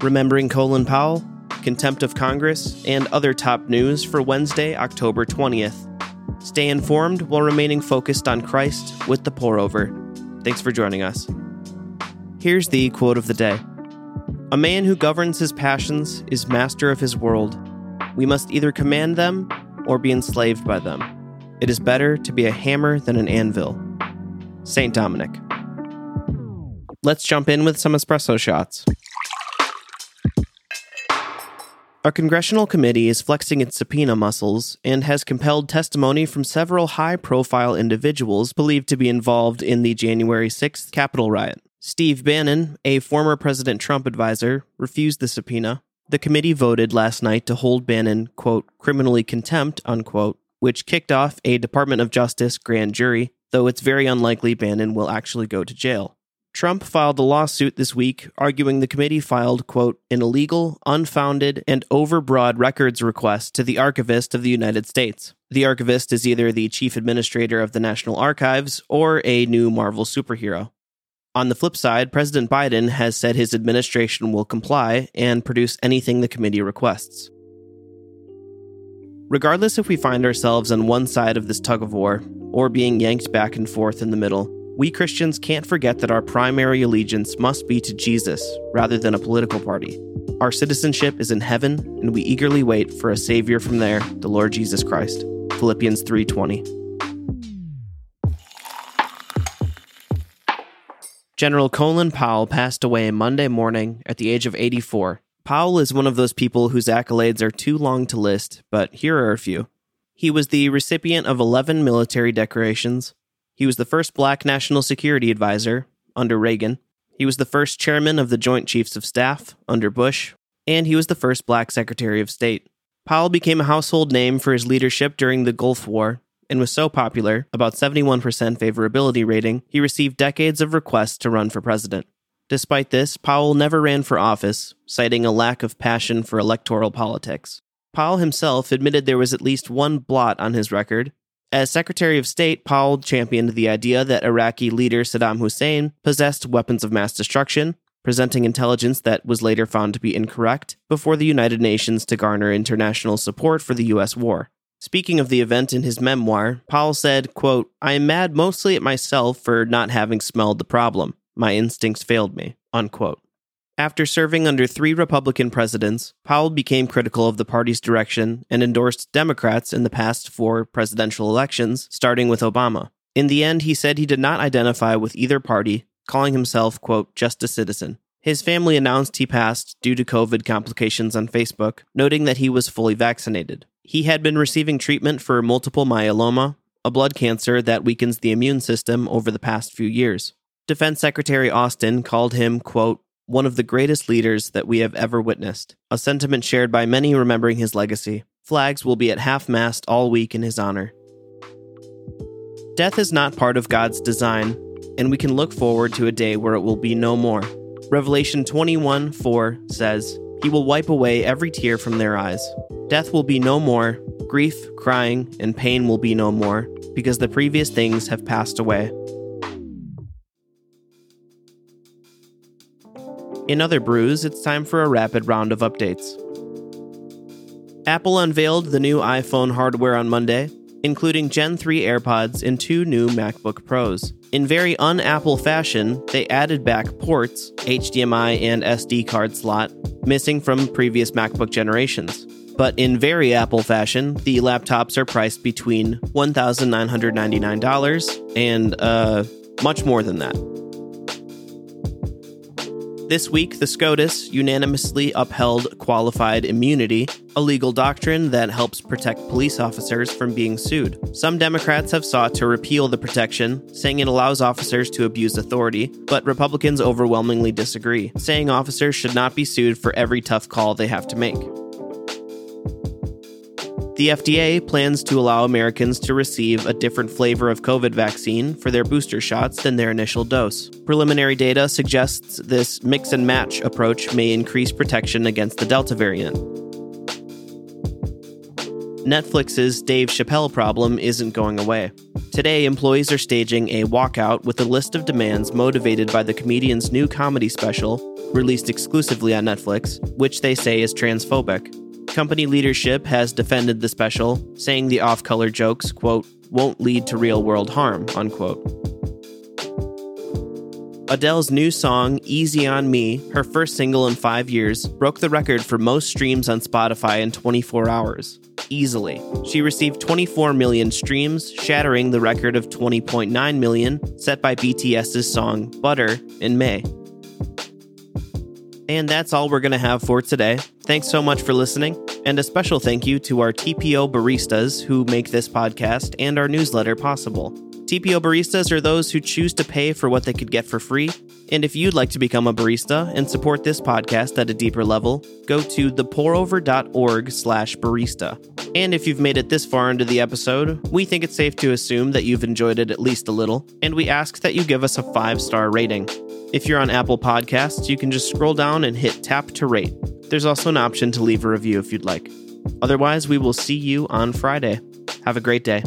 remembering Colin Powell, contempt of Congress, and other top news for Wednesday, October 20th. Stay informed while remaining focused on Christ with the pour over. Thanks for joining us. Here's the quote of the day A man who governs his passions is master of his world. We must either command them or be enslaved by them. It is better to be a hammer than an anvil. St. Dominic. Let's jump in with some espresso shots. A congressional committee is flexing its subpoena muscles and has compelled testimony from several high profile individuals believed to be involved in the January 6th Capitol riot. Steve Bannon, a former President Trump advisor, refused the subpoena. The committee voted last night to hold Bannon, quote, criminally contempt, unquote, which kicked off a Department of Justice grand jury, though it's very unlikely Bannon will actually go to jail. Trump filed a lawsuit this week arguing the committee filed, quote, an illegal, unfounded, and overbroad records request to the Archivist of the United States. The Archivist is either the chief administrator of the National Archives or a new Marvel superhero. On the flip side, President Biden has said his administration will comply and produce anything the committee requests. Regardless if we find ourselves on one side of this tug of war or being yanked back and forth in the middle, we Christians can't forget that our primary allegiance must be to Jesus rather than a political party. Our citizenship is in heaven, and we eagerly wait for a savior from there, the Lord Jesus Christ. Philippians 3:20. General Colin Powell passed away Monday morning at the age of 84. Powell is one of those people whose accolades are too long to list, but here are a few. He was the recipient of 11 military decorations, he was the first black national security advisor under Reagan. He was the first chairman of the Joint Chiefs of Staff under Bush, and he was the first black Secretary of State. Powell became a household name for his leadership during the Gulf War and was so popular, about 71% favorability rating, he received decades of requests to run for president. Despite this, Powell never ran for office, citing a lack of passion for electoral politics. Powell himself admitted there was at least one blot on his record, as Secretary of State, Powell championed the idea that Iraqi leader Saddam Hussein possessed weapons of mass destruction, presenting intelligence that was later found to be incorrect before the United Nations to garner international support for the U.S. war. Speaking of the event in his memoir, Powell said, quote, I am mad mostly at myself for not having smelled the problem. My instincts failed me, unquote. After serving under three Republican presidents, Powell became critical of the party's direction and endorsed Democrats in the past four presidential elections, starting with Obama. In the end, he said he did not identify with either party, calling himself, quote, just a citizen. His family announced he passed due to COVID complications on Facebook, noting that he was fully vaccinated. He had been receiving treatment for multiple myeloma, a blood cancer that weakens the immune system over the past few years. Defense Secretary Austin called him, quote, one of the greatest leaders that we have ever witnessed, a sentiment shared by many remembering his legacy. Flags will be at half mast all week in his honor. Death is not part of God's design, and we can look forward to a day where it will be no more. Revelation 21 4 says, He will wipe away every tear from their eyes. Death will be no more, grief, crying, and pain will be no more, because the previous things have passed away. In other brews, it's time for a rapid round of updates. Apple unveiled the new iPhone hardware on Monday, including Gen 3 AirPods and two new MacBook Pros. In very un Apple fashion, they added back ports, HDMI and SD card slot, missing from previous MacBook generations. But in very Apple fashion, the laptops are priced between $1,999 and uh, much more than that. This week, the SCOTUS unanimously upheld qualified immunity, a legal doctrine that helps protect police officers from being sued. Some Democrats have sought to repeal the protection, saying it allows officers to abuse authority, but Republicans overwhelmingly disagree, saying officers should not be sued for every tough call they have to make. The FDA plans to allow Americans to receive a different flavor of COVID vaccine for their booster shots than their initial dose. Preliminary data suggests this mix and match approach may increase protection against the Delta variant. Netflix's Dave Chappelle problem isn't going away. Today, employees are staging a walkout with a list of demands motivated by the comedian's new comedy special, released exclusively on Netflix, which they say is transphobic. Company leadership has defended the special, saying the off color jokes, quote, won't lead to real world harm, unquote. Adele's new song, Easy on Me, her first single in five years, broke the record for most streams on Spotify in 24 hours. Easily. She received 24 million streams, shattering the record of 20.9 million set by BTS's song Butter in May. And that's all we're going to have for today. Thanks so much for listening, and a special thank you to our TPO baristas who make this podcast and our newsletter possible. TPO baristas are those who choose to pay for what they could get for free. And if you'd like to become a barista and support this podcast at a deeper level, go to thepourover.org slash barista. And if you've made it this far into the episode, we think it's safe to assume that you've enjoyed it at least a little, and we ask that you give us a five-star rating. If you're on Apple Podcasts, you can just scroll down and hit tap to rate. There's also an option to leave a review if you'd like. Otherwise, we will see you on Friday. Have a great day.